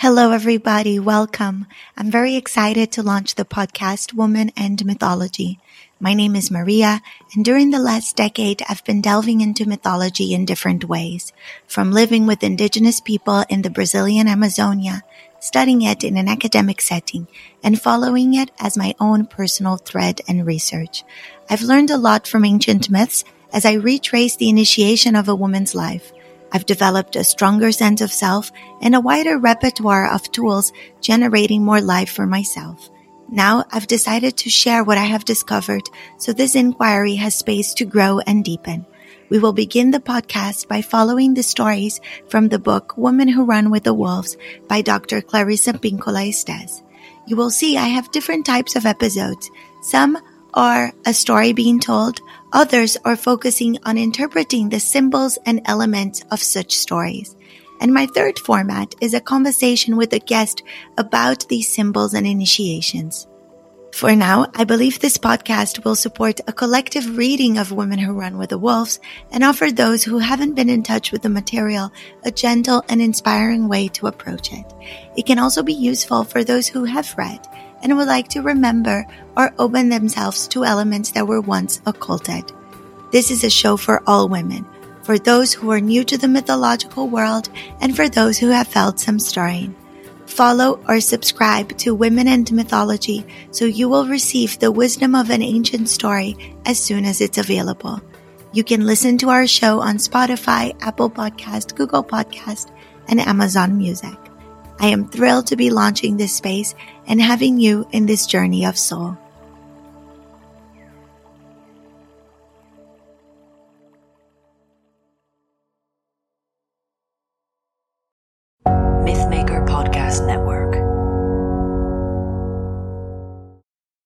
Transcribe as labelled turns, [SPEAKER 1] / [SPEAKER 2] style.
[SPEAKER 1] Hello, everybody. Welcome. I'm very excited to launch the podcast Woman and Mythology. My name is Maria, and during the last decade, I've been delving into mythology in different ways, from living with indigenous people in the Brazilian Amazonia, studying it in an academic setting, and following it as my own personal thread and research. I've learned a lot from ancient myths as I retrace the initiation of a woman's life. I've developed a stronger sense of self and a wider repertoire of tools generating more life for myself. Now I've decided to share what I have discovered so this inquiry has space to grow and deepen. We will begin the podcast by following the stories from the book Women Who Run with the Wolves by Dr. Clarissa Pinkola Estes. You will see I have different types of episodes. Some are a story being told, others are focusing on interpreting the symbols and elements of such stories. And my third format is a conversation with a guest about these symbols and initiations. For now, I believe this podcast will support a collective reading of Women Who Run with the Wolves and offer those who haven't been in touch with the material a gentle and inspiring way to approach it. It can also be useful for those who have read and would like to remember or open themselves to elements that were once occulted. This is a show for all women for those who are new to the mythological world and for those who have felt some stirring. Follow or subscribe to Women and Mythology so you will receive the wisdom of an ancient story as soon as it's available. You can listen to our show on Spotify, Apple Podcast, Google Podcast, and Amazon Music. I am thrilled to be launching this space and having you in this journey of soul.